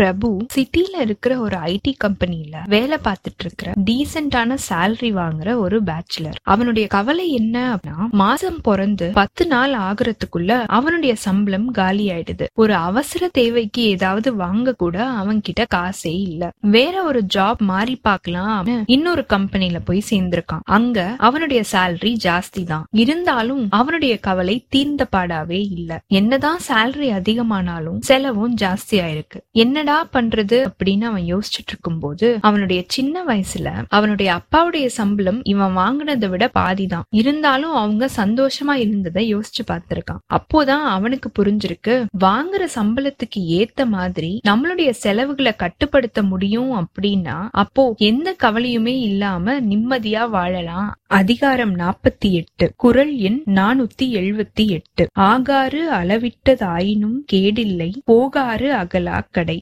பிரபு சிட்டில இருக்கிற ஒரு ஐடி கம்பெனில வேலை பார்த்துட்டு இருக்கிற டீசென்டான சேலரி வாங்குற ஒரு பேச்சுலர் அவனுடைய கவலை என்ன அப்படின்னா மாசம் பிறந்து பத்து நாள் ஆகுறதுக்குள்ள அவனுடைய சம்பளம் காலி ஆயிடுது. ஒரு அவசர தேவைக்கு ஏதாவது வாங்க கூட அவன் கிட்ட காசே இல்ல. வேற ஒரு ஜாப் மாறி பாக்கலாம் இன்னொரு கம்பெனில போய் சேர்ந்திருக்கான். அங்க அவனுடைய சேலரி ஜாஸ்தி தான். இருந்தாலும் அவனுடைய கவலை தீர்ந்த பாடாவே இல்ல. என்னதான் சேலரி அதிகமானாலும் செலவும் ஜாஸ்தி ஆயிருக்கு. என்னடா பண்றது அப்படின்னு அவன் யோசிச்சுட்டு இருக்கும்போது அவனுடைய சின்ன வயசுல அவனுடைய அப்பாவுடைய சம்பளம் இவன் வாங்கினதை விட பாதிதான். இருந்தாலும் அவங்க சந்தோஷமா இருந்ததை யோசிச்சு பார்த்திருக்கான். அப்போதான் அவனுக்கு புரிஞ்சிருக்கு வாங்குற சம்பளத்துக்கு ஏத்த மாதிரி நம்மளுடைய செலவுகளை கட்டுப்படுத்த முடியும் அப்படின்னா அப்போ எந்த கவலையுமே இல்லாம நிம்மதியா வாழலாம். அதிகாரம் நாற்பத்தி எட்டு குரல் எண் நானூத்தி எழுபத்தி எட்டு. ஆகாறு அளவிட்டதாயினும் கேடில்லை போகாறு அகலா கடை